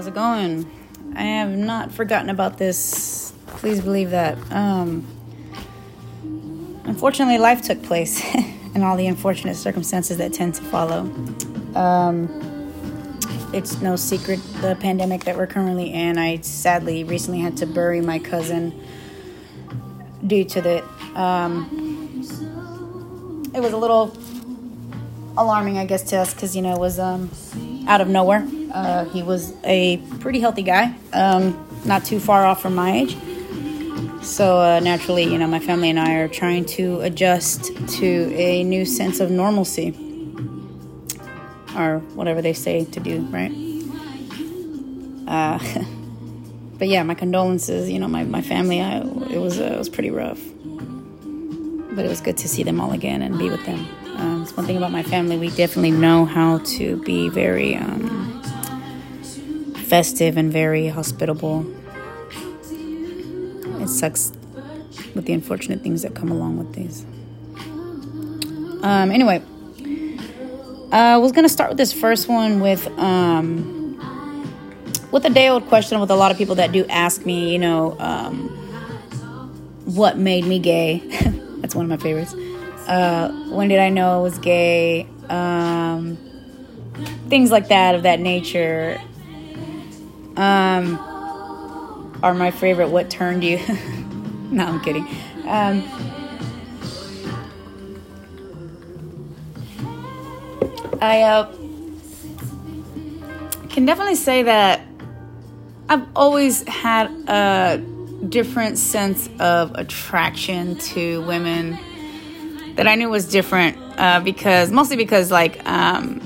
How's it going? I have not forgotten about this. Please believe that. Um, unfortunately, life took place and all the unfortunate circumstances that tend to follow. Um, it's no secret the pandemic that we're currently in. I sadly recently had to bury my cousin due to the. Um, it was a little alarming, I guess, to us because you know it was um, out of nowhere. Uh, he was a pretty healthy guy, um, not too far off from my age. So uh, naturally, you know, my family and I are trying to adjust to a new sense of normalcy, or whatever they say to do, right? Uh, but yeah, my condolences. You know, my, my family. I, it was uh, it was pretty rough, but it was good to see them all again and be with them. Um, it's one thing about my family. We definitely know how to be very. Um, festive and very hospitable. It sucks with the unfortunate things that come along with these. Um, anyway, I was gonna start with this first one with um, with a day old question with a lot of people that do ask me, you know, um, what made me gay? That's one of my favorites. Uh, when did I know I was gay? Um, things like that of that nature um, are my favorite. What turned you? no, I'm kidding. Um, I uh, can definitely say that I've always had a different sense of attraction to women that I knew was different uh, because mostly because like um,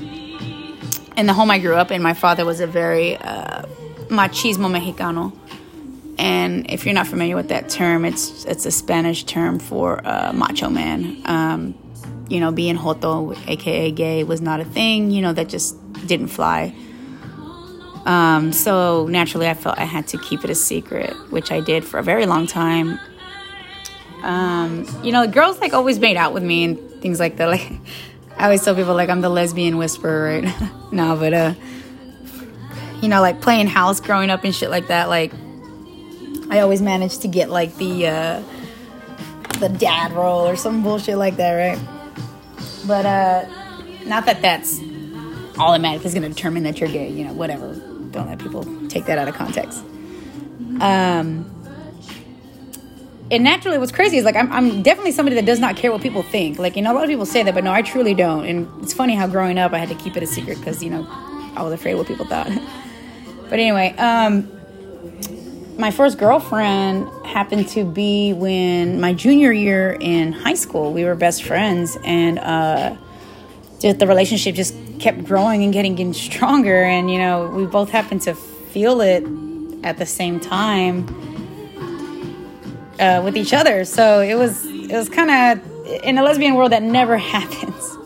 in the home I grew up in, my father was a very uh, machismo mexicano. And if you're not familiar with that term, it's it's a Spanish term for uh, macho man. Um, you know, being joto, aka gay, was not a thing. You know, that just didn't fly. Um, so naturally, I felt I had to keep it a secret, which I did for a very long time. Um, you know, girls like always made out with me and things like that. Like I always tell people, like I'm the lesbian whisperer, right? no, but uh, you know, like playing house growing up and shit like that, like I always managed to get like the uh the dad role or some bullshit like that, right? But uh not that that's automatic is going to determine that you're gay, you know, whatever. Don't let people take that out of context. Um and naturally what's crazy is like I'm, I'm definitely somebody that does not care what people think like you know a lot of people say that but no i truly don't and it's funny how growing up i had to keep it a secret because you know i was afraid what people thought But anyway, um, my first girlfriend happened to be when my junior year in high school. We were best friends, and uh, the relationship just kept growing and getting, getting stronger. And you know, we both happened to feel it at the same time uh, with each other. So it was it was kind of in a lesbian world that never happens.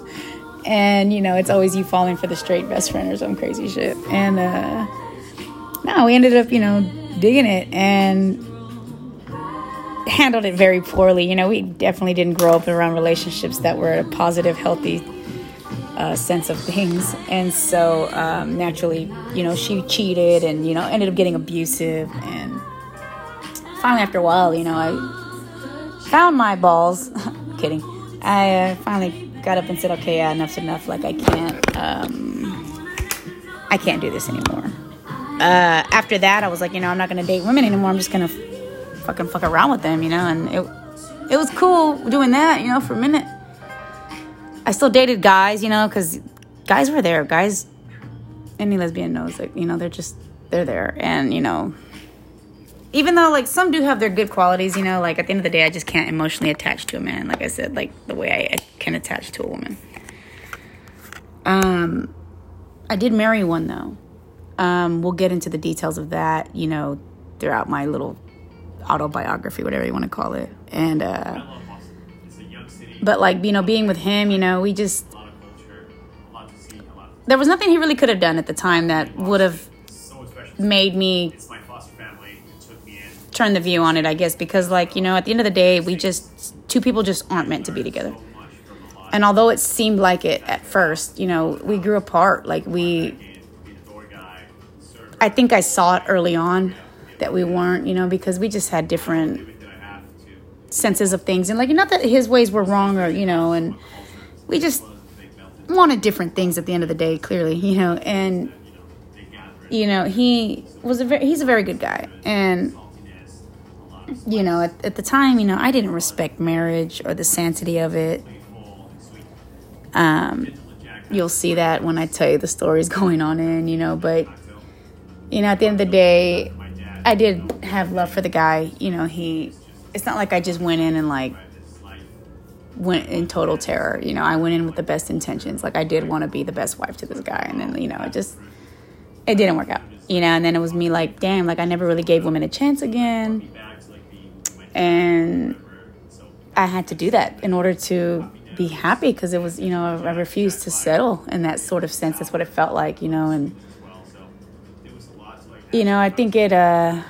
And you know, it's always you falling for the straight best friend or some crazy shit. And uh, no, we ended up, you know, digging it and handled it very poorly. You know, we definitely didn't grow up around relationships that were a positive, healthy uh, sense of things. And so um, naturally, you know, she cheated and, you know, ended up getting abusive. And finally, after a while, you know, I found my balls. kidding. I uh, finally got up and said, okay, yeah, enough's enough. Like, I can't, um, I can't do this anymore uh, after that, I was like, you know, I'm not gonna date women anymore. I'm just gonna fucking fuck around with them, you know. And it it was cool doing that, you know, for a minute. I still dated guys, you know, because guys were there. Guys, any lesbian knows that, you know, they're just they're there, and you know, even though like some do have their good qualities, you know, like at the end of the day, I just can't emotionally attach to a man. Like I said, like the way I can attach to a woman. Um, I did marry one though um, we'll get into the details of that, you know, throughout my little autobiography, whatever you want to call it. And, uh, but like, you know, being with him, you know, we just, there was nothing he really could have done at the time that would have made me turn the view on it, I guess, because like, you know, at the end of the day, we just, two people just aren't meant to be together. And although it seemed like it at first, you know, we grew apart. Like we I think I saw it early on that we weren't, you know, because we just had different senses of things. And like, not that his ways were wrong or, you know, and we just wanted different things at the end of the day, clearly, you know, and, you know, he was a very, he's a very good guy. And, you know, at, at the time, you know, I didn't respect marriage or the sanctity of it. Um, you'll see that when I tell you the stories going on in, you know, but, you know, at the end of the day, I did have love for the guy. You know, he, it's not like I just went in and like, went in total terror. You know, I went in with the best intentions. Like I did want to be the best wife to this guy, and then you know, it just it didn't work out. You know, and then it was me like, damn, like I never really gave women a chance again, and I had to do that in order to be happy because it was you know I refused to settle in that sort of sense. That's what it felt like, you know, and you know I think it. uh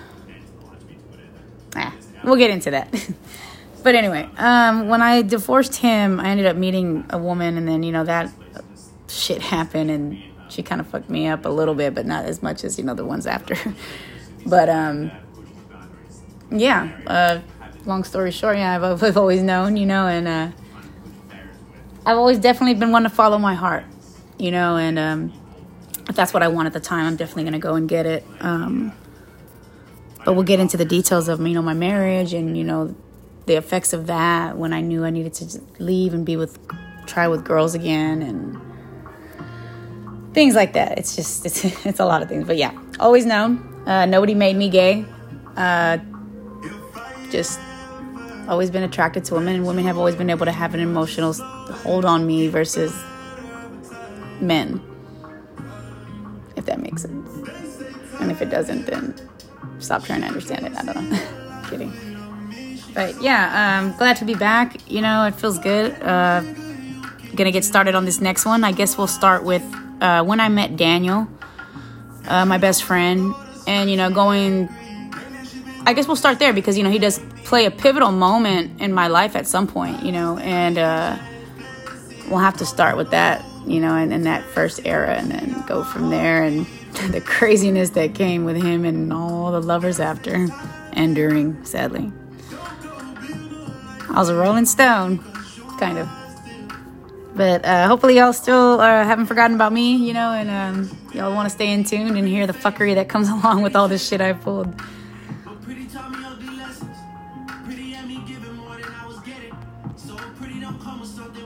ah, We'll get into that. But anyway, um, when I divorced him, I ended up meeting a woman, and then you know that shit happened, and she kind of fucked me up a little bit, but not as much as you know the ones after. but um, yeah. Uh, long story short, yeah, I've, I've always known, you know, and uh, I've always definitely been one to follow my heart, you know, and um, if that's what I want at the time, I'm definitely gonna go and get it. Um, but we'll get into the details of you know my marriage and you know the effects of that when I knew I needed to leave and be with, try with girls again and things like that. It's just, it's, it's a lot of things. But yeah, always known. Uh, nobody made me gay. Uh, just always been attracted to women, and women have always been able to have an emotional hold on me versus men. That makes sense. And if it doesn't, then stop trying to understand it. I don't know. Kidding. But yeah, um, glad to be back. You know, it feels good. Uh, gonna get started on this next one. I guess we'll start with uh, when I met Daniel, uh, my best friend, and you know, going. I guess we'll start there because you know he does play a pivotal moment in my life at some point. You know, and uh, we'll have to start with that. You know, and in that first era, and then go from there and the craziness that came with him and all the lovers after and during, sadly. I was a Rolling Stone, kind of. But uh, hopefully, y'all still uh, haven't forgotten about me, you know, and um, y'all want to stay in tune and hear the fuckery that comes along with all this shit I pulled.